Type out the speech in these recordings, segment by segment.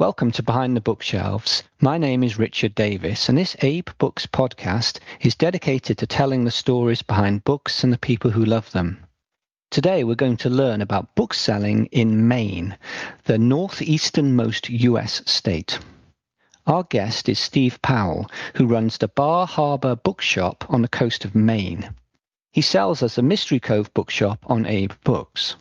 Welcome to Behind the Bookshelves. My name is Richard Davis, and this Abe Books podcast is dedicated to telling the stories behind books and the people who love them. Today, we're going to learn about bookselling in Maine, the northeasternmost U.S. state. Our guest is Steve Powell, who runs the Bar Harbor Bookshop on the coast of Maine. He sells as the Mystery Cove Bookshop on Abe Books.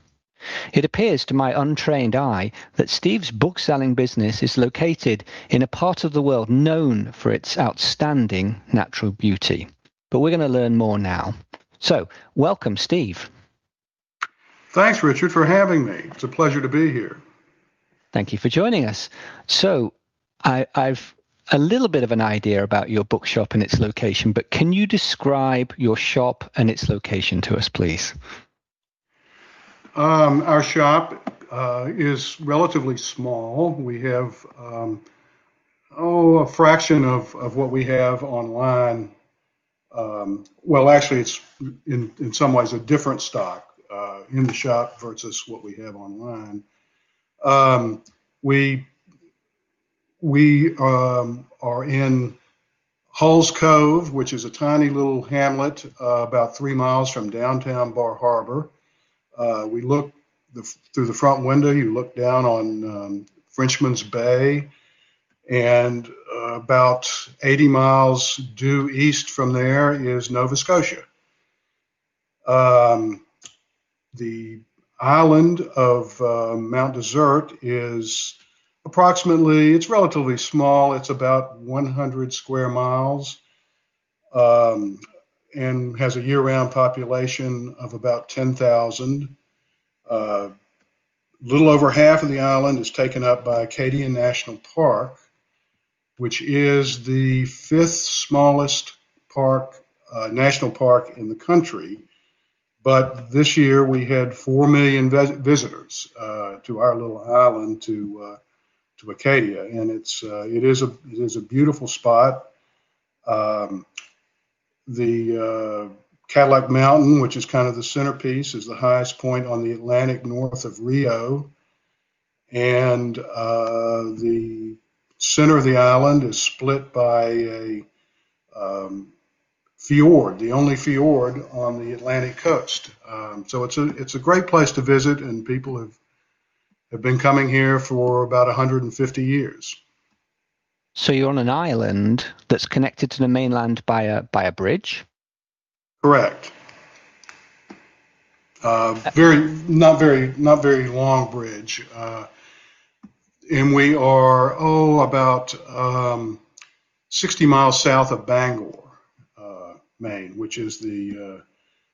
It appears to my untrained eye that Steve's bookselling business is located in a part of the world known for its outstanding natural beauty. But we're going to learn more now. So, welcome, Steve. Thanks, Richard, for having me. It's a pleasure to be here. Thank you for joining us. So, I, I've a little bit of an idea about your bookshop and its location, but can you describe your shop and its location to us, please? Um, our shop uh, is relatively small. We have, um, oh, a fraction of, of what we have online. Um, well, actually, it's in, in some ways a different stock uh, in the shop versus what we have online. Um, we we um, are in Hulls Cove, which is a tiny little hamlet uh, about three miles from downtown Bar Harbor. Uh, we look the, through the front window. You look down on um, Frenchman's Bay, and uh, about 80 miles due east from there is Nova Scotia. Um, the island of uh, Mount Desert is approximately, it's relatively small. It's about 100 square miles. Um, and has a year-round population of about 10,000. A uh, little over half of the island is taken up by Acadia National Park, which is the fifth smallest park, uh, national park in the country. But this year we had four million vis- visitors uh, to our little island to uh, to Acadia, and it's uh, it is a it is a beautiful spot. Um, the uh, Cadillac Mountain, which is kind of the centerpiece, is the highest point on the Atlantic north of Rio. And uh, the center of the island is split by a um, fjord, the only fjord on the Atlantic coast. Um, so it's a it's a great place to visit, and people have have been coming here for about 150 years. So you're on an island that's connected to the mainland by a by a bridge. Correct. Uh, very not very not very long bridge, uh, and we are oh about um, 60 miles south of Bangor, uh, Maine, which is the uh,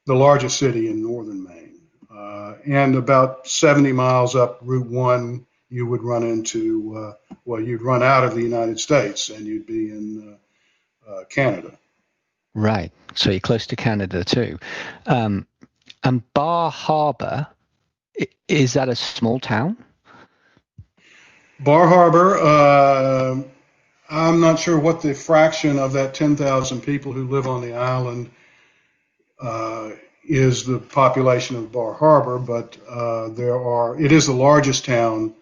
the largest city in northern Maine, uh, and about 70 miles up Route One you would run into, uh, well, you'd run out of the United States and you'd be in uh, uh, Canada. Right. So you're close to Canada too. Um, and Bar Harbor, is that a small town? Bar Harbor, uh, I'm not sure what the fraction of that 10,000 people who live on the island uh, is the population of Bar Harbor, but uh, there are. It is the largest town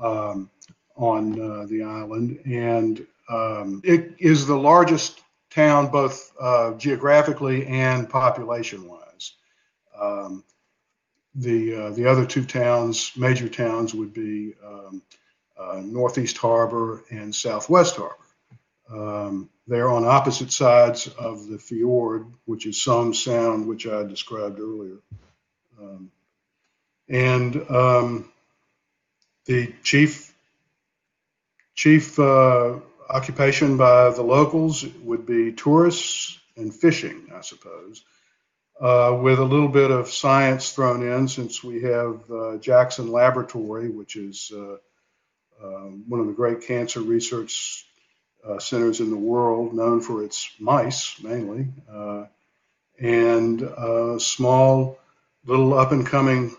um, on uh, the island, and um, it is the largest town both uh, geographically and population-wise. Um, the uh, the other two towns, major towns, would be um, uh, Northeast Harbor and Southwest Harbor. Um, they're on opposite sides of the fjord, which is Somes Sound, which I described earlier. Um, and the chief chief uh, occupation by the locals would be tourists and fishing, I suppose, uh, with a little bit of science thrown in since we have uh, Jackson Laboratory, which is uh, uh, one of the great cancer research uh, centers in the world, known for its mice mainly, and small little up and coming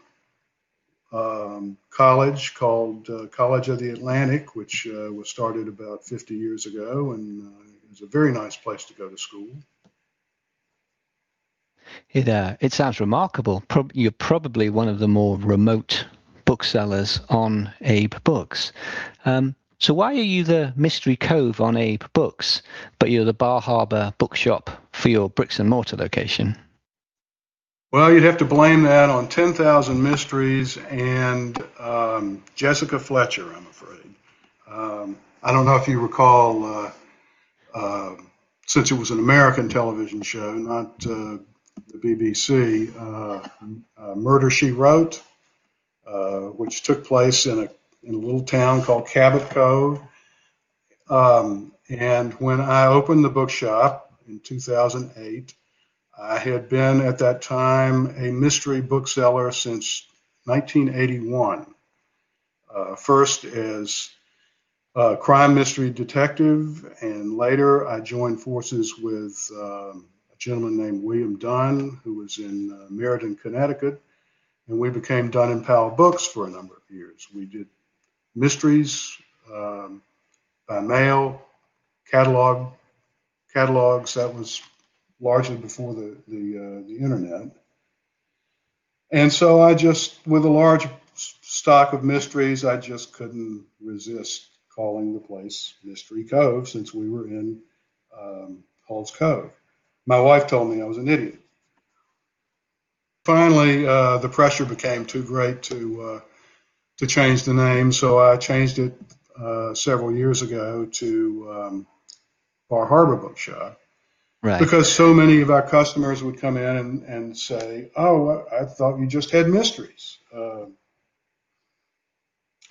um, college called uh, College of the Atlantic, which uh, was started about 50 years ago, and uh, it's a very nice place to go to school. It uh, it sounds remarkable. Pro- you're probably one of the more remote booksellers on Abe Books. Um, So why are you the Mystery Cove on Abe Books, but you're the Bar Harbor Bookshop for your bricks and mortar location? Well, you'd have to blame that on 10,000 Mysteries and um, Jessica Fletcher, I'm afraid. Um, I don't know if you recall, uh, uh, since it was an American television show, not uh, the BBC, uh, uh, Murder She Wrote, uh, which took place in a, in a little town called Cabot Cove. Um, and when I opened the bookshop in 2008, I had been at that time a mystery bookseller since 1981. Uh, first as a crime mystery detective, and later I joined forces with um, a gentleman named William Dunn, who was in uh, Meriden, Connecticut, and we became Dunn and Powell Books for a number of years. We did mysteries um, by mail, catalog catalogs. That was largely before the the, uh, the internet. And so I just, with a large stock of mysteries, I just couldn't resist calling the place Mystery Cove since we were in um, Hulls Cove. My wife told me I was an idiot. Finally, uh, the pressure became too great to uh, to change the name, so I changed it uh, several years ago to um, Bar Harbor Bookshop. Right. Because so many of our customers would come in and, and say, "Oh, I thought you just had mysteries." Uh,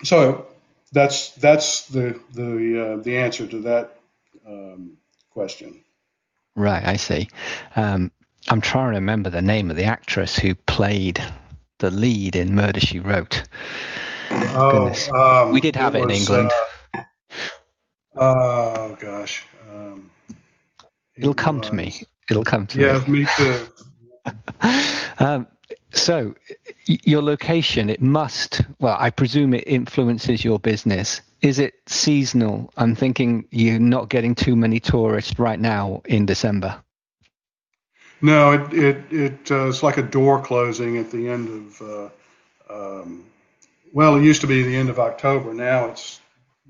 so that's that's the the uh, the answer to that um, question. Right, I see. Um, I'm trying to remember the name of the actress who played the lead in Murder She Wrote. Oh, um, We did have it in was, England. uh, oh gosh. It'll come to me. It'll come to Yeah, me. me too. Um, so, your location, it must, well, I presume it influences your business. Is it seasonal? I'm thinking you're not getting too many tourists right now in December. No, it it it uh, it's like a door closing at the end of. Uh, um, well, it used to be the end of October. Now it's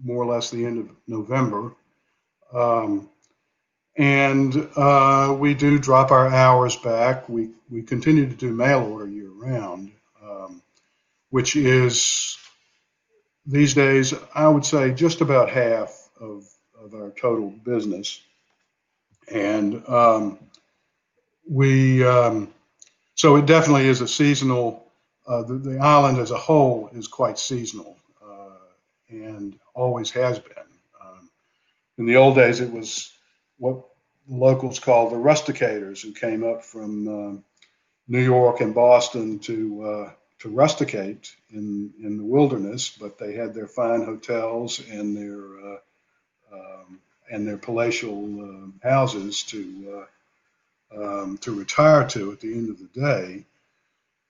more or less the end of November. Um, and uh, we do drop our hours back. We we continue to do mail order year round, um, which is these days I would say just about half of of our total business. And um, we um, so it definitely is a seasonal. Uh, the, the island as a whole is quite seasonal, uh, and always has been. Um, in the old days, it was what the locals call the rusticators, who came up from um New York and Boston to uh, to rusticate in in the wilderness, but they had their fine hotels and their uh, um, and their palatial uh, houses to uh, um, to retire to at the end of the day.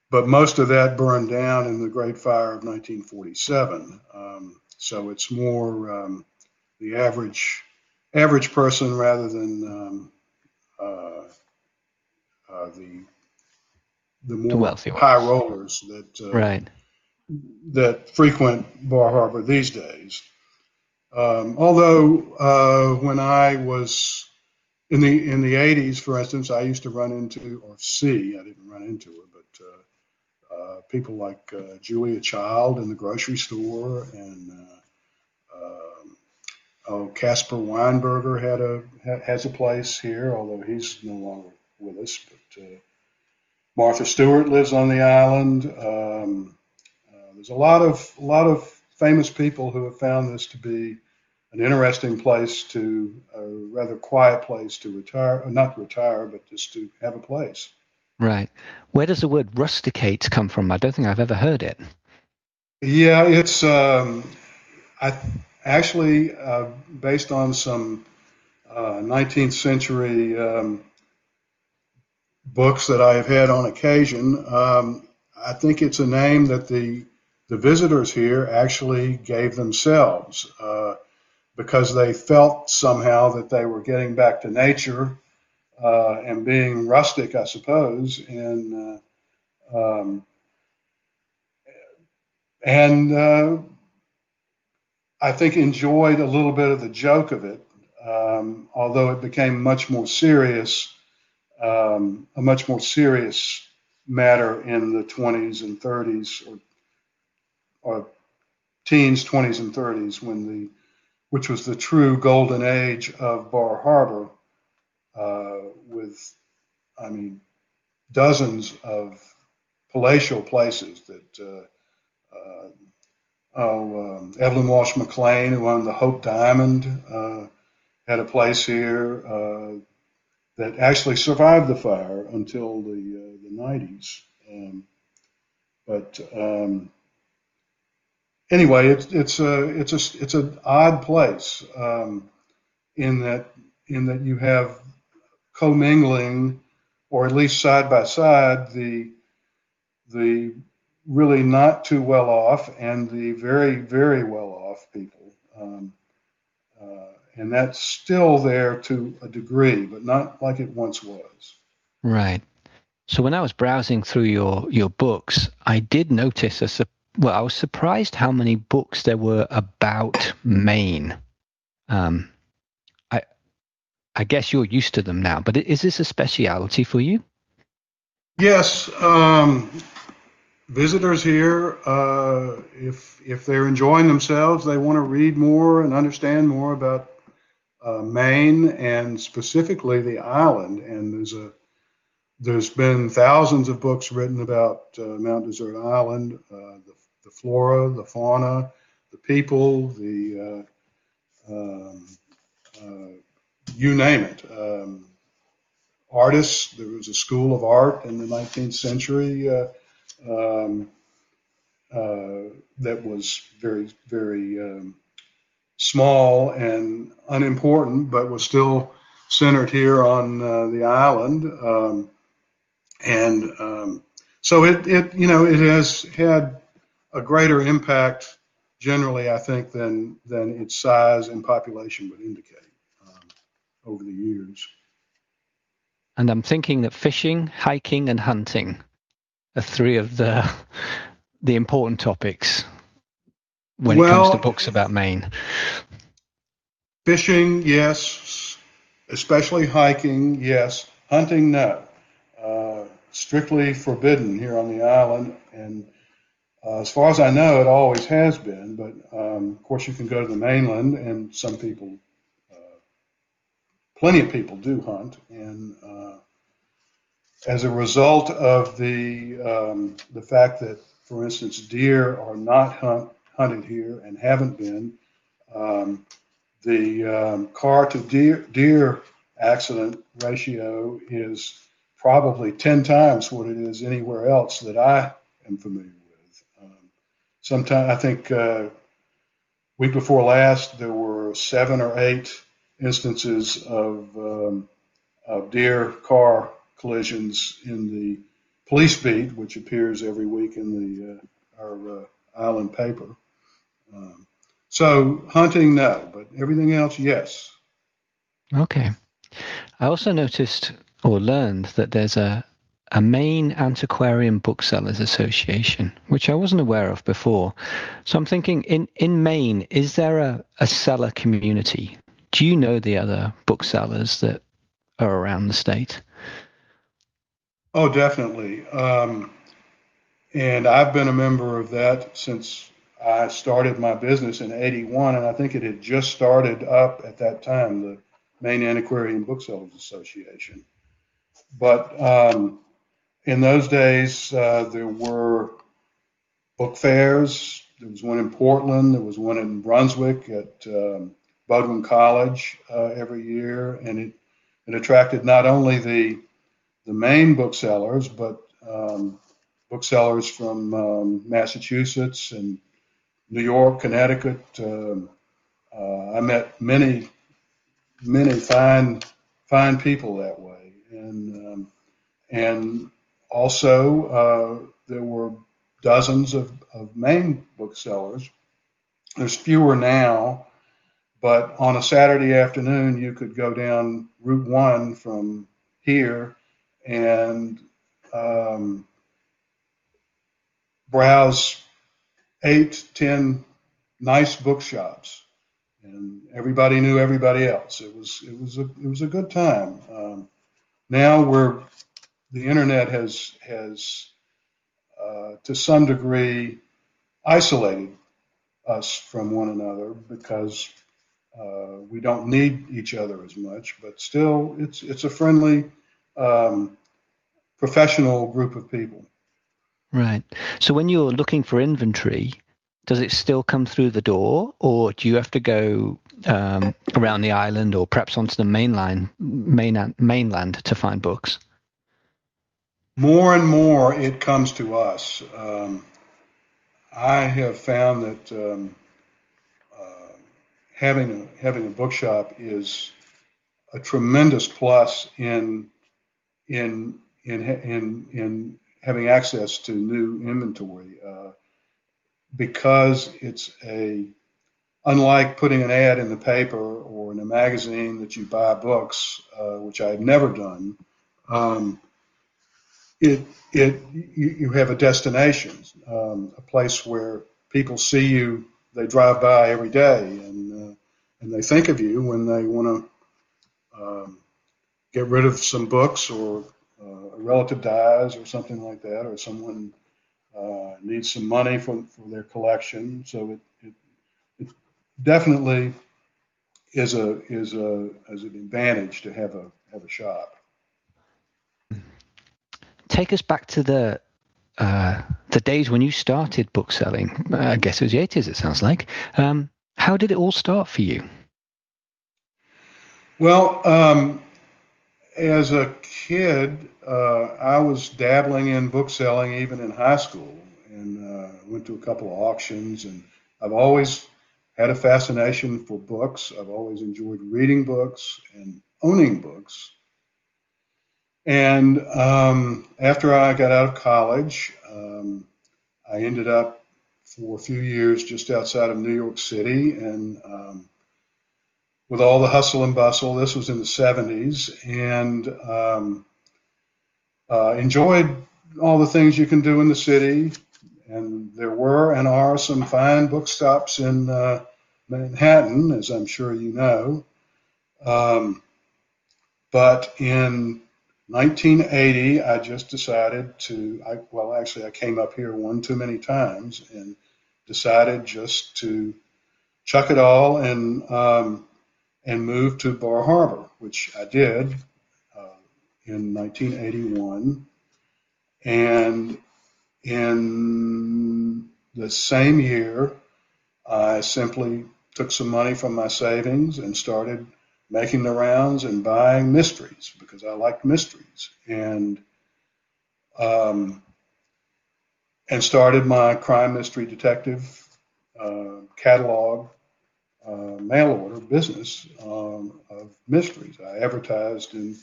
But most of that burned down in the Great Fire of 1947. Um, so it's more um, the average average person rather than um, uh, uh, the the more wealthy ones. high rollers that uh, Right. that frequent Bar Harbor these days. Um, although uh, when I was in the in the 80s, for instance, I used to run into or see I didn't run into her, but uh, uh, people like uh, Julia Child in the grocery store, and uh, um, oh Caspar Weinberger had a ha- has a place here, although he's no longer with us. But uh, Martha Stewart lives on the island. Um, uh, there's a lot of a lot of famous people who have found this to be an interesting place to a rather quiet place to retire, not to retire, but just to have a place. Right. Where does the word rusticate come from? I don't think I've ever heard it. Yeah, it's um, I actually uh, based on some uh, 19th century um, books that I have had on occasion. Um, I think it's a name that the the visitors here actually gave themselves uh, because they felt somehow that they were getting back to nature uh, and being rustic, I suppose, and uh, um, and uh, I think, enjoyed a little bit of the joke of it, um, although it became much more serious, um, a much more serious matter in the 20s and 30s or, or teens, 20s and 30s when the which was the true golden age of Bar Harbor, uh, with, I mean, dozens of palatial places that. Uh, uh, um, Evelyn Walsh McLean, who owned the Hope Diamond, uh, had a place here uh, that actually survived the fire until the uh, the 90s. Um, but um, anyway, it's it's a it's a it's an odd place um, in that in that you have commingling, or at least side by side, the the really not too well off and the very very well off people, um, uh, and that's still there to a degree, but not like it once was. Right. So when I was browsing through your your books, I did notice a well, I was surprised how many books there were about Maine. Um, I, I guess you're used to them now, but is this a speciality for you? Yes. Um, visitors here, uh, if if they're enjoying themselves, they want to read more and understand more about uh, Maine and specifically the island. And there's a there's been thousands of books written about uh, Mount Desert Island, uh, the the flora, the fauna, the people, the uh, um, uh, you name it. Um, artists. There was a school of art in the 19th century um, uh, that was very, very um, small and unimportant, but was still centered here on uh, the island. Um, and um, so it, it, you know, it has had a greater impact generally, I think, than than its size and population would indicate um, over the years. And I'm thinking that fishing, hiking, and hunting are three of the the important topics when well, it comes to books about Maine. Fishing, yes. Especially hiking, yes. Hunting, no. Uh, strictly forbidden here on the island, and uh, as far as I know, it always has been, but um, of course, you can go to the mainland, and some people, uh, plenty of people do hunt. And uh, as a result of the um, the fact that, for instance, deer are not hunt, hunted here and haven't been, um, the um, car to deer, deer accident ratio is probably 10 times what it is anywhere else that I am familiar with. Sometime I think uh, week before last there were seven or eight instances of, um, of deer car collisions in the police beat, which appears every week in the uh, our uh, island paper. Um, so hunting, no, but everything else, yes. Okay. I also noticed or learned that there's a a Maine Antiquarian Booksellers Association, which I wasn't aware of before. So I'm thinking, in, in Maine, is there a, a seller community? Do you know the other booksellers that are around the state? Oh, definitely. Um, and I've been a member of that since I started my business in 81, and I think it had just started up at that time, the Maine Antiquarian Booksellers Association. But um, in those days, uh, there were book fairs. There was one in Portland. There was one in Brunswick at um, Bowdoin College uh, every year, and it it attracted not only the the Maine booksellers, but um, booksellers from um, Massachusetts and New York, Connecticut. Um, uh, I met many many fine fine people that way, and um, and also, uh, there were dozens of, of Maine booksellers. There's fewer now, but on a Saturday afternoon, you could go down Route 1 from here and um, browse eight, ten nice bookshops, and everybody knew everybody else. It was it was a it was a good time. Um, now we're the internet has has uh, to some degree isolated us from one another because uh, we don't need each other as much, but still, it's it's a friendly, um, professional group of people. Right. So when you're looking for inventory, does it still come through the door, or do you have to go um, around the island, or perhaps onto the mainline mainland mainland to find books? More and more, it comes to us. Um, I have found that um, uh, having a, having a bookshop is a tremendous plus in in in in in having access to new inventory uh, because it's a unlike putting an ad in the paper or in a magazine that you buy books, uh, which I've never done. Um, it it you, you have a destination, um, a place where people see you. They drive by every day, and uh, and they think of you when they want to um, get rid of some books or uh, a relative dies or something like that, or someone uh, needs some money for, for their collection. So it, it, it definitely is a is a is an advantage to have a have a shop take us back to the uh, the days when you started book selling. I guess it was the eighties. It sounds like. Um, how did it all start for you? Well, um, as a kid, uh, I was dabbling in book selling even in high school, and uh, went to a couple of auctions. And I've always had a fascination for books. I've always enjoyed reading books and owning books. And um, after I got out of college, um, I ended up for a few years just outside of New York City. And um, with all the hustle and bustle, this was in the 70s, and um, uh, enjoyed all the things you can do in the city. And there were and are some fine bookstops in uh, Manhattan, as I'm sure you know. Um, but in 1980, I just decided to, I, well, actually, I came up here one too many times and decided just to chuck it all and um, and moved to Bar Harbor, which I did uh, in 1981. And in the same year, I simply took some money from my savings and started making the rounds and buying mysteries because I liked mysteries and um, and started my crime mystery detective uh, catalog uh, mail order business um, of mysteries. I advertised in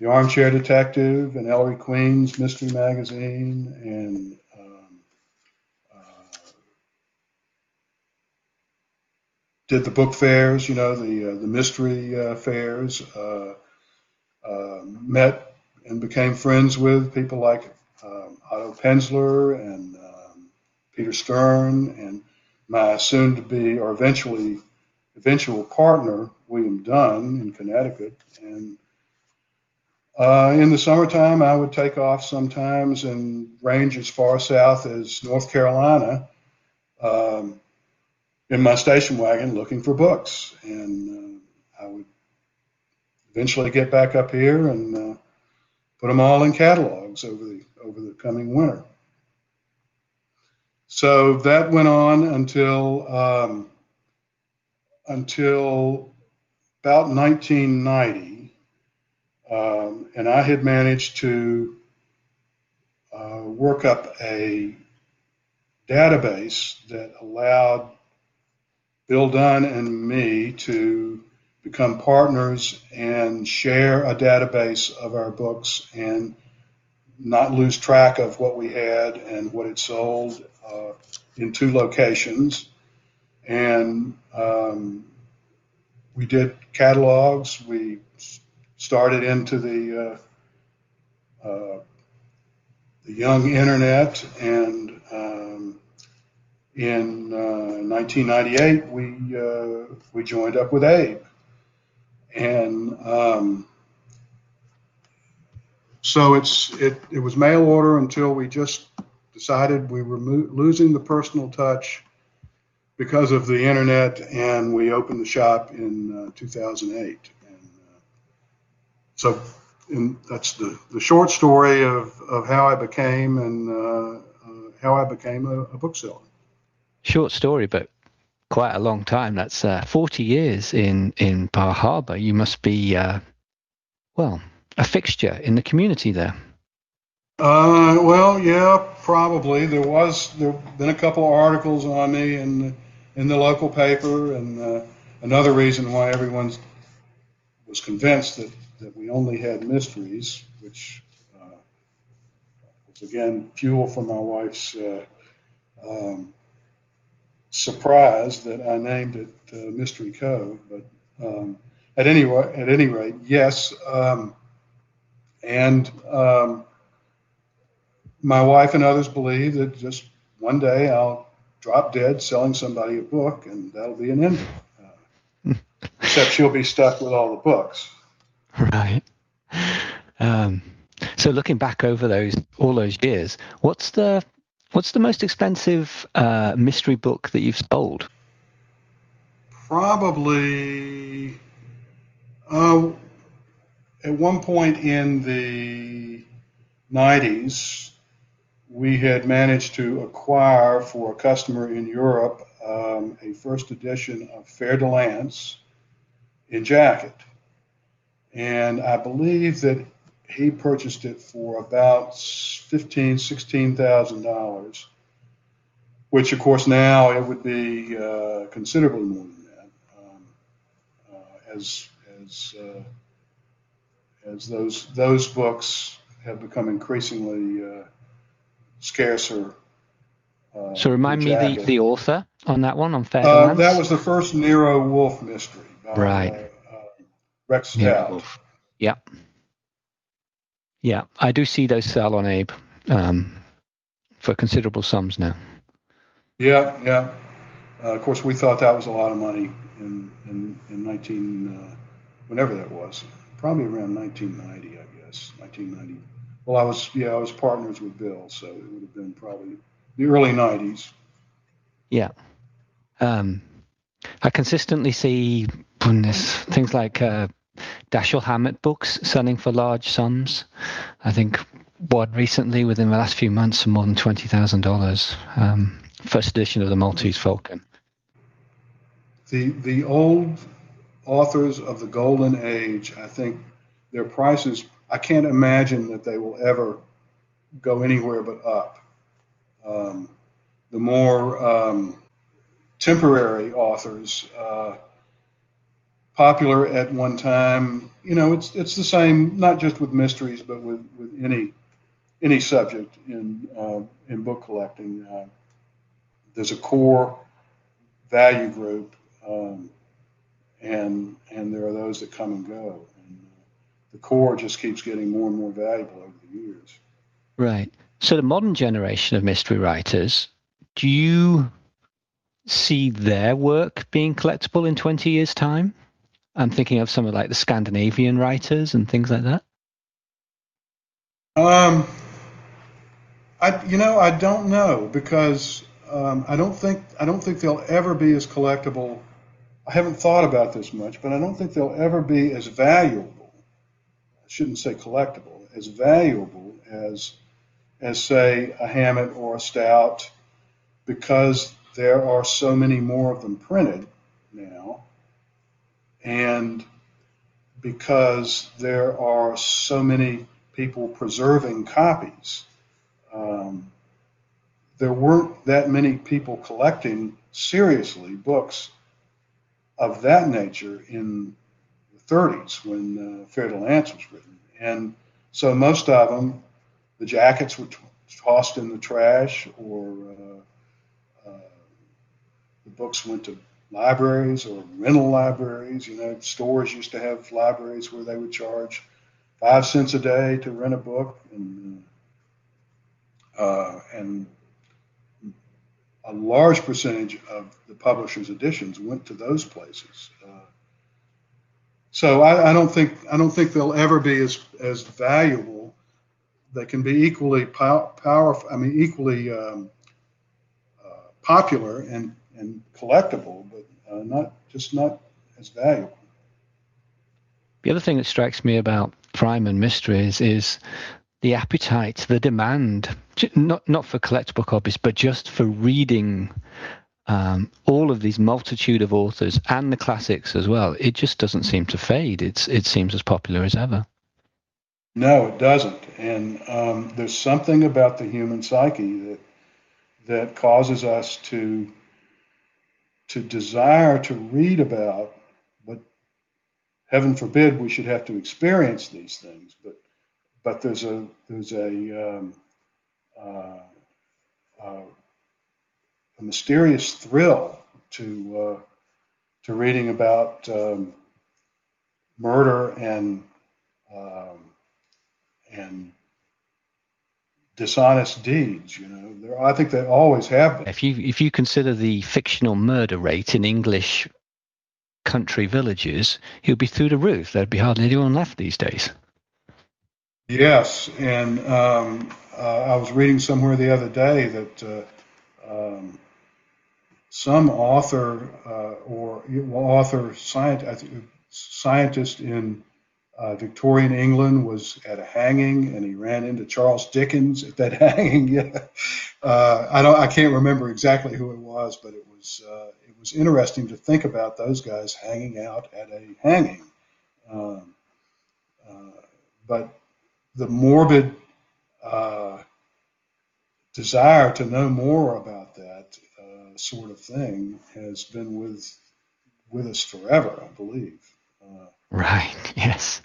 the Armchair Detective and Ellery Queen's Mystery Magazine and um, uh, did the book fairs, you know, the uh, the mystery uh, fairs. Uh, uh, met and became friends with people like um, Otto Penzler and um, Peter Stern and my soon-to-be or eventually eventual partner William Dunn in Connecticut. And uh, in the summertime, I would take off sometimes and range as far south as North Carolina. Um, in my station wagon looking for books, and uh, I would eventually get back up here and uh, put them all in catalogs over the over the coming winter. So that went on until um, until about 1990, um, and I had managed to uh, work up a database that allowed Bill Dunn and me to become partners and share a database of our books and not lose track of what we had and what it sold uh, in two locations. And um, we did catalogs. We started into the uh, uh, the young internet and um, in uh, 1998, we uh, we joined up with Abe, and um, so it's it it was mail order until we just decided we were losing the personal touch because of the internet, and we opened the shop in uh, 2008. And uh, so, and that's the, the short story of, of how I became and uh, uh how I became a, a, bookseller. Short story, but quite a long time. That's uh, 40 years in in Bar Harbor. You must be well a fixture in the community there. Well, yeah, probably. There was there been a couple of articles on me and in the local paper, and uh, another reason why everyone was convinced that, that we only had mysteries, which uh, was again fuel for my wife's uh, um, surprise that I named it uh, Mystery Cove. But um, at any at any rate, yes, um, and um, my wife and others believe that just one day I'll drop dead selling somebody a book, and that'll be an end. Uh, except she'll be stuck with all the books. Right. Um, so looking back over those all those years, what's the what's the most expensive uh, mystery book that you've sold? Probably. Uh, at one point in the 90s, we had managed to acquire for a customer in Europe um, a first edition of Fer de Lance in jacket. And I believe that he purchased it for about fifteen, sixteen thousand dollars, which of course now it would be uh, considerably more than that, um, uh, as as uh, as those those books have become increasingly uh, scarcer. Uh, so remind me the, the author on that one on Fer uh, That was the first Nero Wolfe mystery. By, right. Uh, uh, Rex Stout. Yeah. Yeah, I do see those sell on Abe um, for considerable sums now. Yeah, yeah. Uh, of course, we thought that was a lot of money in in, in 19, uh, whenever that was, probably around 1990, I guess, 1990. Well, I was yeah, I was partners with Bill, so it would have been probably the early '90s. Yeah, um, I consistently see goodness, things like uh, Dashiell Hammett books selling for large sums. I think one recently, within the last few months, for more than twenty thousand um, dollars. First edition of the Maltese Falcon. The the old authors of the golden age, I think their prices I can't imagine that they will ever go anywhere but up. Um, the more um, temporary authors, uh, popular at one time, you know, it's it's the same not just with mysteries, but with, with any any subject in uh, in book collecting. Uh, there's a core value group, um, and and there are those that come and go the core just keeps getting more and more valuable over the years. Right. So the modern generation of mystery writers, do you see their work being collectible in 20 years' time? I'm thinking of some of like the Scandinavian writers and things like that. Um, I you know I don't know because um, I don't think I don't think they'll ever be as collectible. I haven't thought about this much, but I don't think they'll ever be as valuable shouldn't say collectible, as valuable as, as say, a Hammett or a Stout, because there are so many more of them printed now, and because there are so many people preserving copies. Um, there weren't that many people collecting seriously books of that nature in 30s when uh, Fer de Lance was written. And so most of them, the jackets were t- tossed in the trash or uh, uh, the books went to libraries or rental libraries. You know, stores used to have libraries where they would charge five cents a day to rent a book, and uh, and a large percentage of the publisher's editions went to those places. Uh, so I, I, don't think I don't think they'll ever be as as valuable. They can be equally pow- powerful. I mean, equally um, uh, popular and and collectible, but uh, not just not as valuable. The other thing that strikes me about crime and mysteries is the appetite, the demand, not not for collectible copies, but just for reading um, all of these multitude of authors and the classics as well. It just doesn't seem to fade. It's it seems as popular as ever. No, it doesn't. And um, there's something about the human psyche that that causes us to to desire to read about, but heaven forbid we should have to experience these things. But but there's a there's a um, uh, uh, a mysterious thrill to uh, to reading about um, murder and um, and dishonest deeds. You know, there, I think they always have been. If you if you consider the fictional murder rate in English country villages, you'd be through the roof. There'd be hardly anyone left these days. Yes, and um, uh, I was reading somewhere the other day that uh, um, some author uh, or author scientist, scientist in uh, Victorian England was at a hanging, and he ran into Charles Dickens at that hanging. yeah. Uh, I don't, I can't remember exactly who it was, but it was uh, it was interesting to think about those guys hanging out at a hanging. Um, but the morbid uh, desire to know more about that uh, sort of thing has been with with us forever, I believe. Uh, right. Yes.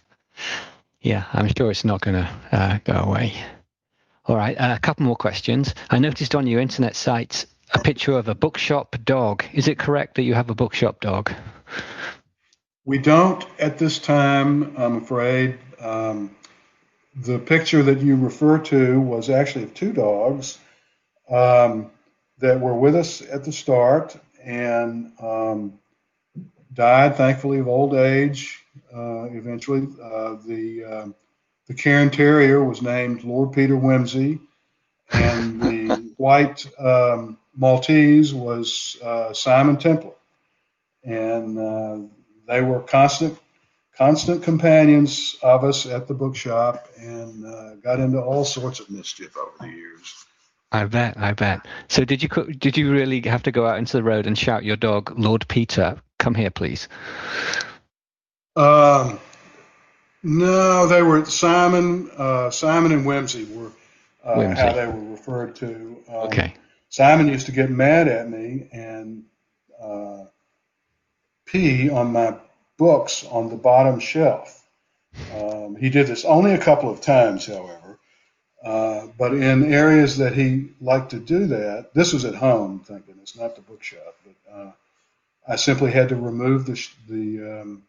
Yeah, I'm sure it's not going to uh, go away. All right, uh, a couple more questions. I noticed on your internet site a picture of a bookshop dog. Is it correct that you have a bookshop dog? We don't at this time, I'm afraid. Um, the picture that you refer to was actually of two dogs um, that were with us at the start and um, died, thankfully, of old age. Uh, eventually, uh, the um, the Cairn Terrier was named Lord Peter Wimsey, and the white um, Maltese was uh, Simon Templar, and uh, they were constant constant companions of us at the bookshop and uh, got into all sorts of mischief over the years. I bet, I bet. So did you did you really have to go out into the road and shout your dog, Lord Peter, come here, please? Um, no, they were Simon, uh, Simon and Wimsey were uh, Wimsey. how they were referred to. Um, okay. Simon used to get mad at me and uh, pee on my books on the bottom shelf. Um, he did this only a couple of times, however, uh, but in areas that he liked to do that, this was at home, thank goodness, not the bookshop, but uh, I simply had to remove the the, um,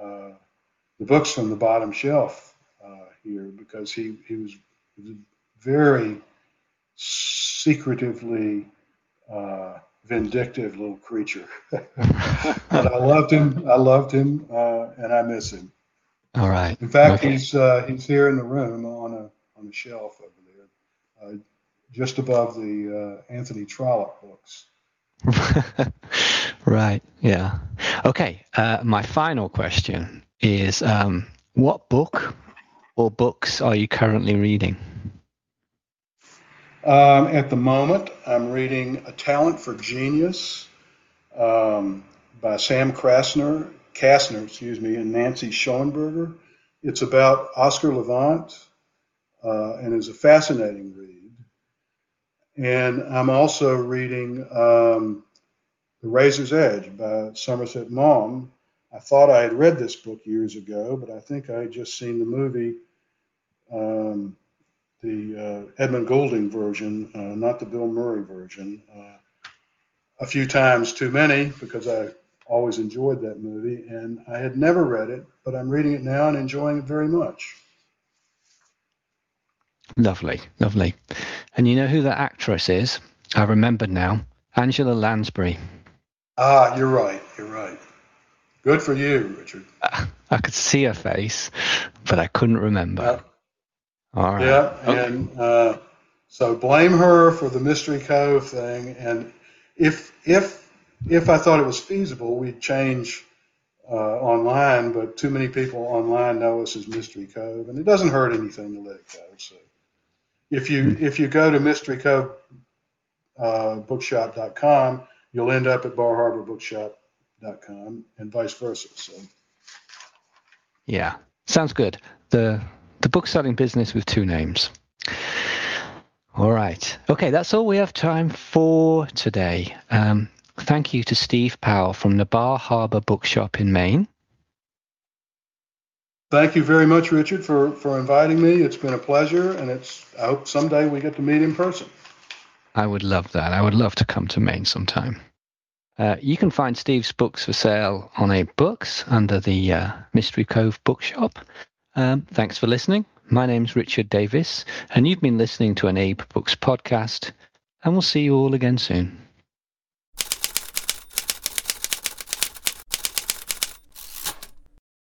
uh, the books from the bottom shelf uh, here because he, he was, very secretively uh, vindictive little creature. but I loved him. I loved him, uh, and I miss him. All right. In fact, okay. he's uh, he's here in the room on a on a shelf over there, uh, just above the uh, Anthony Trollope books. right. Yeah. Okay. Uh, my final question is: um, What book or books are you currently reading? Um, at the moment, I'm reading A Talent for Genius um, by Sam Krasner, Kashner, excuse me, and Nancy Schoenberger. It's about Oscar Levant uh, and is a fascinating read. And I'm also reading um, The Razor's Edge by Somerset Maugham. I thought I had read this book years ago, but I think I had just seen the movie um, the uh, Edmund Goulding version, uh, not the Bill Murray version, uh, a few times too many because I always enjoyed that movie, and I had never read it, but I'm reading it now and enjoying it very much. Lovely, lovely. And you know who the actress is? I remember now. Angela Lansbury. Ah, you're right. You're right. Good for you, Richard. I could see her face, but I couldn't remember. Yep. All right. Yeah, Okay. and uh, so blame her for the Mystery Cove thing. And if if if I thought it was feasible, we'd change uh, online. But too many people online know us as Mystery Cove, and it doesn't hurt anything to let it go. So if you if you go to Mystery Cove uh, you'll end up at Bar Harbor Bookshop.com, and vice versa. So Yeah, sounds good. The the book selling business with two names. All right. Okay, that's all we have time for today. Um, thank you to Steve Powell from the Bar Harbor Bookshop in Maine. Thank you very much, Richard, for, for inviting me. It's been a pleasure, and it's I hope someday we get to meet in person. I would love that. I would love to come to Maine sometime. Uh, you can find Steve's books for sale on AbeBooks under the uh, Mystery Cove Bookshop. Um, thanks for listening. My name's Richard Davis, and you've been listening to an Abe Books podcast, and we'll see you all again soon.